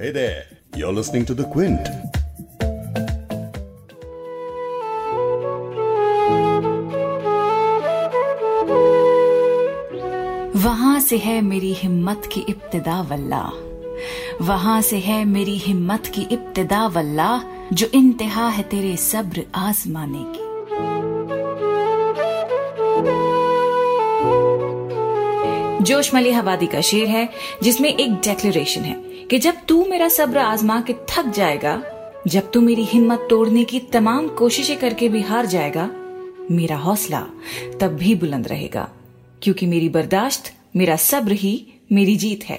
Hey there, you're listening to The Quint. वहाँ से है मेरी हिम्मत की इब्तिदा वल्ला। वहाँ से है मेरी हिम्मत की इब्तिदा वल्ला जो इंतहा है तेरे सब्र आजमाने की। जोश मली हवादी का शेर है जिसमें एक डेक्लेरेशन है। कि जब तू मेरा सब्र आजमा के थक जाएगा, जब तू मेरी हिम्मत तोड़ने की तमाम कोशिशें करके भी हार जाएगा, मेरा हौसला तब भी बुलंद रहेगा, क्योंकि मेरी बर्दाश्त, मेरा सब्र ही मेरी जीत है।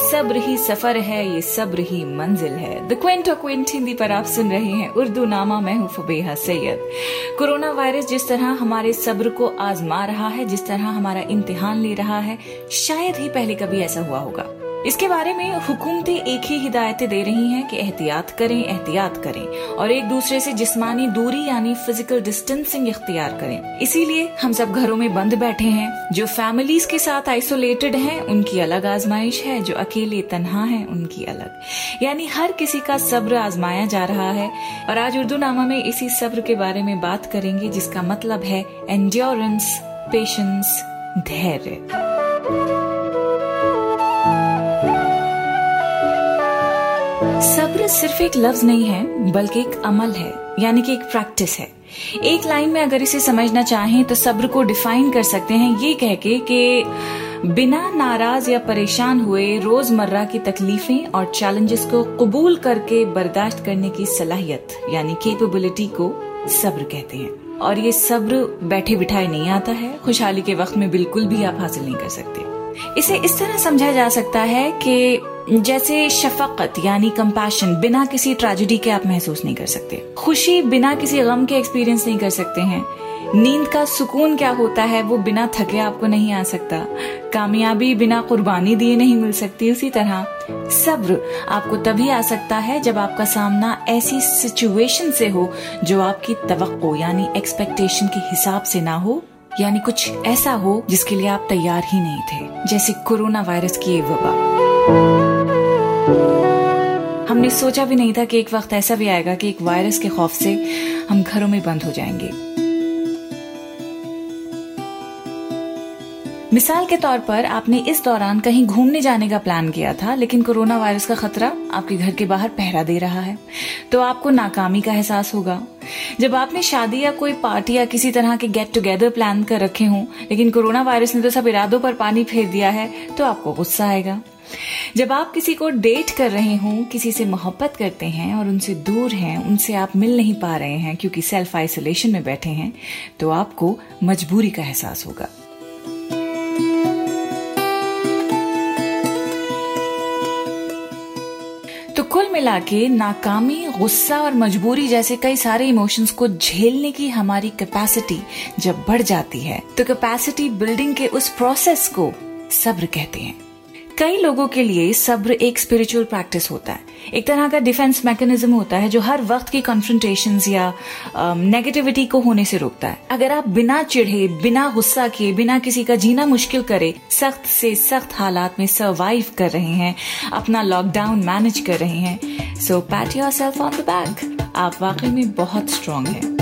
सब्र ही सफ़र है, ये सब्र ही मंजिल है। द क्विंट क्विंट हिंदी पर आप सुन रहे हैं उर्दू नामा, मैं हूँ फबेहा सैयद। कोरोना वायरस जिस तरह हमारे सब्र को आजमा रहा है, जिस तरह हमारा इम्तिहान ले रहा है, शायद ही पहले कभी ऐसा हुआ होगा। इसके बारे में हुकूमतें एक ही हिदायतें दे रही हैं कि एहतियात करें एहतियात करें और एक दूसरे से जिस्मानी दूरी यानी फ़िज़िकल डिस्टेंसिंग इख्तियार करें। इसीलिए हम सब घरों में बंद बैठे हैं। जो फैमिलीज़ के साथ आइसोलेटेड हैं, उनकी अलग आजमाइश है। जो अकेले तनहा हैं, उनकी अलग। यानी हर किसी का सब्र आजमाया जा रहा है। और आज उर्दू नामा में इसी सब्र के बारे में बात करेंगे, जिसका मतलब है एंड्योरेंस पेशेंस धैर्य। सब्र सिर्फ़ एक लफ्ज नहीं है, बल्कि एक अमल है, यानी कि एक प्रैक्टिस है। एक लाइन में अगर इसे समझना चाहें तो सब्र को डिफाइन कर सकते हैं, ये कह के कि बिना नाराज़ या परेशान हुए रोज़मर्रा की तकलीफें और चैलेंजेस को कबूल करके बर्दाश्त करने की सलाहियत, यानी केपेबिलिटी को सब्र कहते हैं। और ये सब्र बैठे बिठाए नहीं आता है, खुशहाली के वक्त में बिल्कुल भी आप हासिल नहीं कर सकते। इसे इस तरह समझा जा सकता है कि जैसे शफकत, यानी कंपैशन बिना किसी ट्रेजिडी के आप महसूस नहीं कर सकते। खुशी बिना किसी गम के एक्सपीरियंस नहीं कर सकते हैं। नींद का सुकून क्या होता है, वो बिना थके आपको नहीं आ सकता। कामयाबी बिना कुर्बानी दिए नहीं मिल सकती। उसी तरह सब्र आपको तभी आ सकता है जब आपका सामना ऐसी सिचुएशन से हो जो आपकी तो यानी एक्सपेक्टेशन के हिसाब से ना हो। यानी कुछ ऐसा हो जिसके लिए आप तैयार ही नहीं थे, जैसे कोरोना वायरस की वबा। हमने सोचा भी नहीं था कि एक वक्त ऐसा भी आएगा कि एक वायरस के खौफ से हम घरों में बंद हो जाएँगे। मिसाल के तौर पर आपने इस दौरान कहीं घूमने जाने का प्लान किया था, लेकिन कोरोना वायरस का खतरा आपके घर के बाहर पहरा दे रहा है। तो आपको नाकामी का एहसास होगा। जब आपने शादी या कोई पार्टी या किसी तरह के गेट टुगेदर प्लान कर रखे हों, लेकिन कोरोना वायरस ने तो सब इरादों पर पानी फेर दिया है तो आपको गुस्सा आएगा। जब आप किसी को डेट कर रहे हों, किसी से मोहब्बत करते हैं और उनसे दूर हैं, उनसे आप मिल नहीं पा रहे हैं क्योंकि सेल्फ आइसोलेशन में बैठे हैं तो आपको मजबूरी का एहसास होगा। मिला के नाकामी, गुस्सा और मजबूरी जैसे कई सारे इमोशंस को झेलने की हमारी कैपेसिटी जब बढ़ जाती है तो कैपेसिटी बिल्डिंग के उस प्रोसेस को सब्र कहते हैं। कई लोगों के लिए सब्र एक स्पिरिचुअल प्रैक्टिस होता है। एक तरह का डिफेंस मैकेनिज्म होता है जो हर वक्त की कॉन्फ्रंटेशन या नेगेटिविटी को होने से रोकता है। अगर आप बिना चिढ़े, बिना गुस्सा किए, बिना किसी का जीना मुश्किल करे, सख्त से सख्त हालात में सर्वाइव कर रहे हैं, अपना लॉकडाउन मैनेज कर रहे हैं so pat yourself on the back आप वाकई में बहुत स्ट्रांग हैं।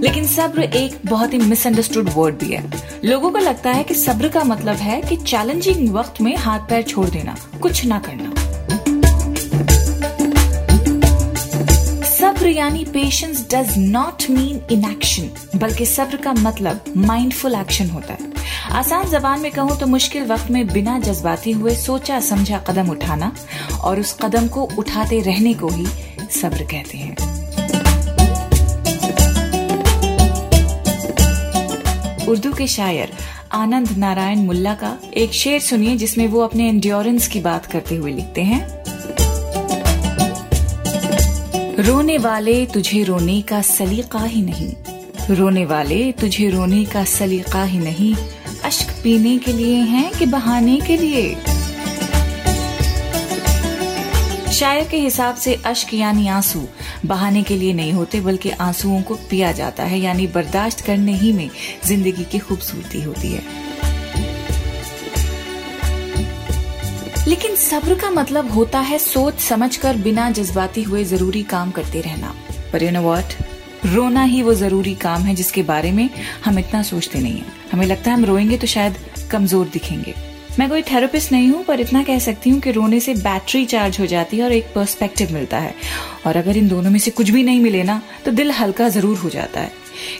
लेकिन सब्र एक बहुत ही मिसअंडरस्टूड वर्ड भी है। लोगों को लगता है कि सब्र का मतलब है कि चैलेंजिंग वक्त में हाथ पैर छोड़ देना, कुछ ना करना। सब्र यानी patience does not mean inaction बल्कि सब्र का मतलब माइंडफुल एक्शन होता है। आसान जबान में कहूँ तो मुश्किल वक्त में बिना जज्बाती हुए सोचा समझा कदम उठाना और उस कदम को उठाते रहने को ही सब्र कहते हैं। उर्दू के शायर आनंद नारायण मुल्ला का एक शेर सुनिए जिसमें वो अपने एंड्योरेंस की बात करते हुए लिखते हैं। रोने वाले तुझे रोने का सलीका ही नहीं। रोने वाले तुझे रोने का सलीका ही नहीं। अश्क पीने के लिए हैं कि बहाने के लिए? शायर के हिसाब से अश्क यानी आँसू। बहाने के लिए नहीं होते, बल्कि आंसुओं को पिया जाता है, यानी बर्दाश्त करने ही में ज़िंदगी की खूबसूरती होती है। लेकिन सब्र का मतलब होता है सोच समझकर बिना जज्बाती हुए ज़रूरी काम करते रहना। पर यू नो वॉट रोना ही वो ज़रूरी काम है जिसके बारे में हम इतना सोचते नहीं है। हमें लगता है हम रोएँगे तो शायद कमज़ोर दिखेंगे। मैं कोई थेरेपिस्ट नहीं हूँ, पर इतना कह सकती हूँ कि रोने से बैटरी चार्ज हो जाती है और एक पर्सपेक्टिव मिलता है। और अगर इन दोनों में से कुछ भी नहीं मिले ना तो दिल हल्का ज़रूर हो जाता है।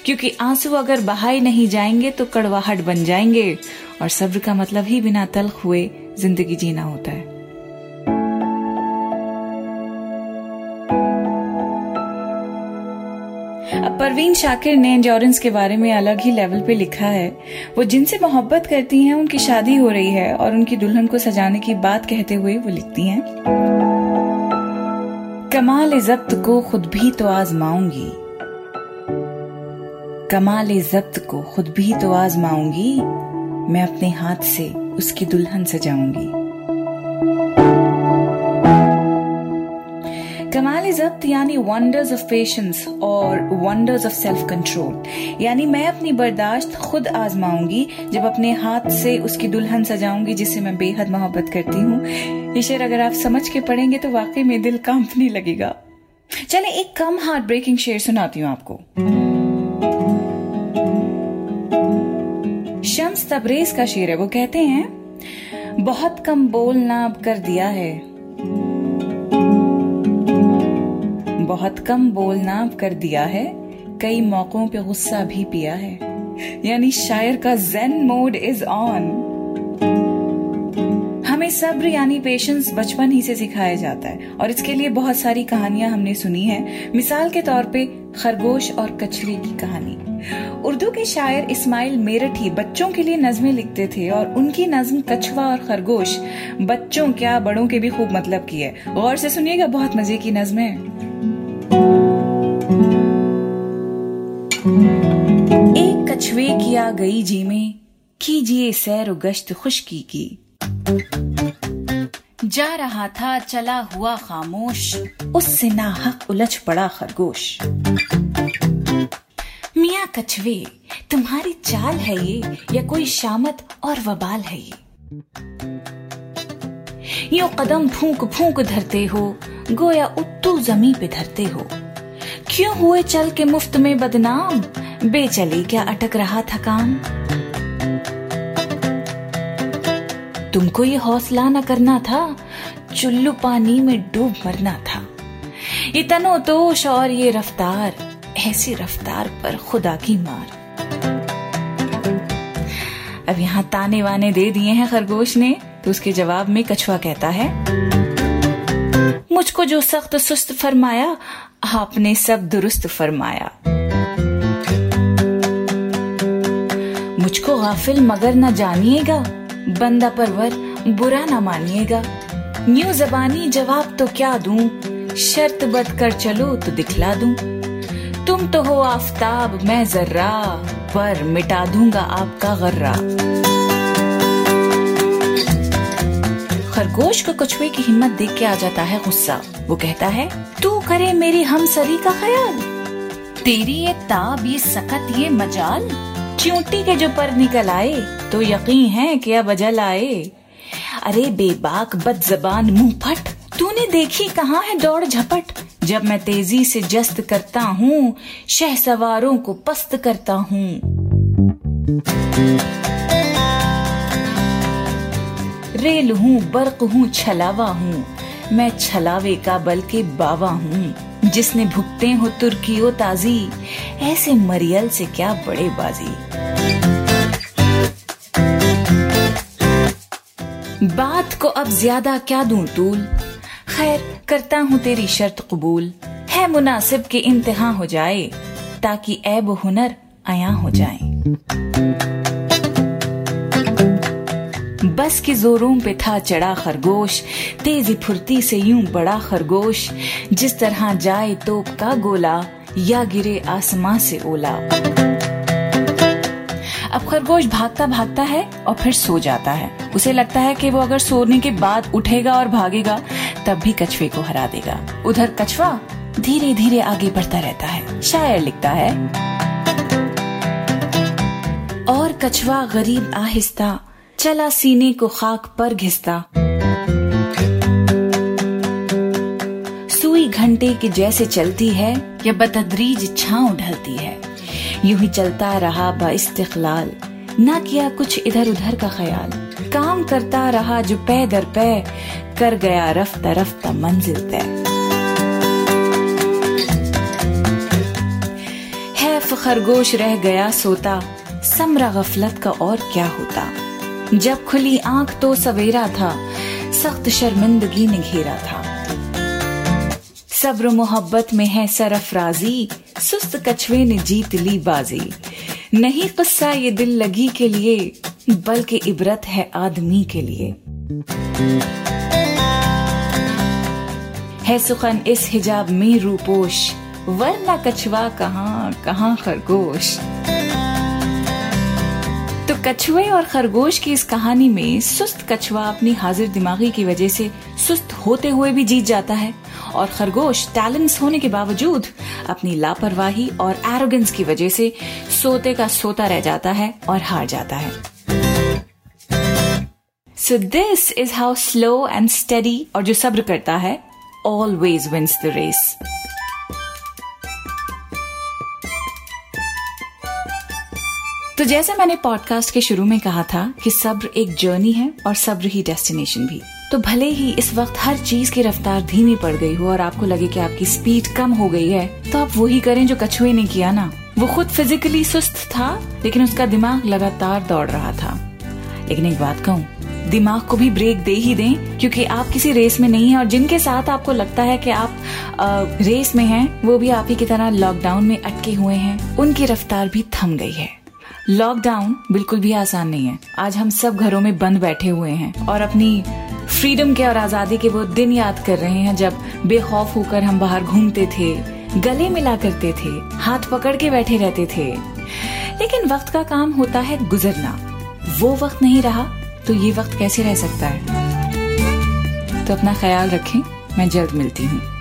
क्योंकि आँसू अगर बहाए नहीं जाएँगे तो कड़वाहट बन जाएँगे। और सब्र का मतलब ही बिना तल्ख हुए ज़िंदगी जीना होता है। परवीन शाकिर ने एंजोरेंस के बारे में अलग ही लेवल पे लिखा है। वो जिनसे मोहब्बत करती हैं, उनकी शादी हो रही है और उनकी दुल्हन को सजाने की बात कहते हुए वो लिखती हैं, कमाल जब्त को खुद भी तो आजमाऊँगी। कमाल जब्त को खुद भी तो आजमाऊँगी। मैं अपने हाथ से उसकी दुल्हन सजाऊँगी। कमाल जब्त यानी वंडर्स ऑफ़ पेशेंस और वंडर्स ऑफ़ सेल्फ कंट्रोल यानी मैं अपनी बर्दाश्त खुद आजमाऊँगी, जब अपने हाथ से उसकी दुल्हन सजाऊँगी जिससे मैं बेहद मोहब्बत करती हूँ। ये शेर अगर आप समझ के पढ़ेंगे तो वाकई में दिल कांपने लगेगा। चले एक कम हार्ट ब्रेकिंग शेर सुनाती हूँ आपको। शम्स तबरेज का शेर है, वो कहते हैं, बहुत कम बोलना अब कर दिया है बहुत कम बोलना कर दिया है, कई मौकों पे गुस्सा भी पिया है। यानी शायर का जेन मोड इज़ ऑन। हमें सब्र यानी पेशेंस बचपन ही से सिखाया जाता है, और इसके लिए बहुत सारी कहानियाँ हमने सुनी है। मिसाल के तौर पे खरगोश और कछली की कहानी। उर्दू के शायर इस्माइल मेरठी बच्चों के लिए नज्में लिखते थे, और उनकी नज्म कछुआ और खरगोश बच्चों क्या बड़ों के भी खूब मतलब की है। गौर से सुनिएगा, बहुत मज़े की नज्म। है कछुए की आ गई जी में कीजिए सैर गश्त खुशकी की। जा रहा था, चला हुआ खामोश, उससे नाहक उलझ पड़ा खरगोश। मिया कछुए, तुम्हारी चाल है ये, या कोई शामत और वबाल है ये? यो कदम फूंक फूंक धरते हो, गोया उत्तू जमी पे धरते हो। क्यों हुए चल के मुफ़्त में बदनाम? बेचली क्या अटक रहा था काम? तुमको ये हौसला न करना था, चुल्लू पानी में डूब मरना था। ये तनोतोष और ये रफ्तार, ऐसी रफ्तार पर खुदा की मार। अब यहाँ ताने वाने दे दिए हैं खरगोश ने तो उसके जवाब में कछुआ कहता है, मुझको जो सख्त सुस्त फरमाया, आपने सब दुरुस्त फरमाया। गाफिल मगर न जानिएगा, बंदा परवर बुरा न मानिएगा। न्यू जबानी जवाब तो क्या दूँ, शर्त बद कर चलो तो दिखला दूँ। तुम तो हो आफताब, मैं जर्रा पर मिटा दूँगा आपका गर्रा। खरगोश को कछुए की हिम्मत देख के आ जाता है गुस्सा। वो कहता है, तू करे मेरी हम सरी का ख्याल, तेरी ये ताब, ये सकत ये मजाल चूंटी के जो पर निकल आए तो यकीन है कि अब अजल आए। अरे बेबाक बद जबान मुँह फट, तूने देखी कहाँ है दौड़ झपट? जब मैं तेज़ी से जस्त करता हूँ शह सवारों को पस्त करता हूँ। रेल हूँ, बर्क हूँ, छलावा हूँ। मैं छलावे का बल के बावा हूँ। जिसने भुगते हो तुर्की ताजी, ऐसे मरियल से क्या बड़े बाजी। बात को अब ज़्यादा क्या दूँ तूल? खैर, करता हूँ तेरी शर्त कबूल। है मुनासिब के इम्तिहान हो जाए, ताकि ऐब हुनर आया हो जाए। बस के जोरों पे था चढ़ा खरगोश, तेज़ी फुर्ती से यूँ बड़ा खरगोश। जिस तरह जाए तोप का गोला, या गिरे आसमां से ओला। अब खरगोश भागता भागता है और फिर सो जाता है। उसे लगता है कि वो अगर सोने के बाद उठेगा और भागेगा, तब भी कछुए को हरा देगा। उधर कछुआ धीरे धीरे आगे बढ़ता रहता है। शायर लिखता है, और कछुआ गरीब आहिस्ता चला सीने को खाक पर घिसता। सुई घंटे की जैसे चलती है, या बतदरीज छांव ढलती है। यूँ ही चलता रहा बइस्तलाल ना किया कुछ इधर उधर का ख्याल। काम करता रहा जो पै दर पै, कर गया रफ्ता रफ्ता मंजिल तय। है खरगोश रह गया सोता, समरा गफलत का और क्या होता। जब खुली आँख तो सवेरा था, सख्त शर्मिंदगी ने घेरा था। सब्र मोहब्बत में है सरफराजी, सुस्त कछुए ने जीत ली बाजी। नहीं किस्सा ये दिल लगी के लिए, बल्कि इबरत है आदमी के लिए। है सुखन इस हिजाब में रूपोश, वरना कछुआ कहाँ कहाँ खरगोश। तो कछुए और खरगोश की इस कहानी में सुस्त कछुआ अपनी हाजिर दिमागी की वजह से सुस्त होते हुए भी जीत जाता है और खरगोश टैलेंट्स होने के बावजूद अपनी लापरवाही और एरोगेंस की वजह से सोते का सोता रह जाता है और हार जाता है। So this is how slow and steady और जो सब्र करता है ऑलवेज विंस द रेस तो जैसे मैंने पॉडकास्ट के शुरू में कहा था कि सब्र एक जर्नी है और सब्र ही डेस्टिनेशन भी। तो भले ही इस वक्त हर चीज़ की रफ्तार धीमी पड़ गई हो और आपको लगे कि आपकी स्पीड कम हो गई है तो आप वही करें जो कछुए ने किया ना। वो खुद फिजिकली सुस्त था लेकिन उसका दिमाग लगातार दौड़ रहा था। लेकिन एक बात कहूँ दिमाग को भी ब्रेक दे ही दें क्योंकि आप किसी रेस में नहीं है और जिनके साथ आपको लगता है कि आप आ, रेस में हैं वो भी आप ही की तरह लॉकडाउन में अटके हुए हैं। उनकी रफ्तार भी थम गई है। लॉकडाउन बिल्कुल भी आसान नहीं है। आज हम सब घरों में बंद बैठे हुए हैं और अपनी फ्रीडम के और आज़ादी के वो दिन याद कर रहे हैं जब बेखौफ होकर हम बाहर घूमते थे, गले मिला करते थे, हाथ पकड़ के बैठे रहते थे। लेकिन वक्त का काम होता है गुजरना। वो वक्त नहीं रहा तो ये वक्त कैसे रह सकता है? तो अपना ख्याल रखें, मैं जल्द मिलती हूँ।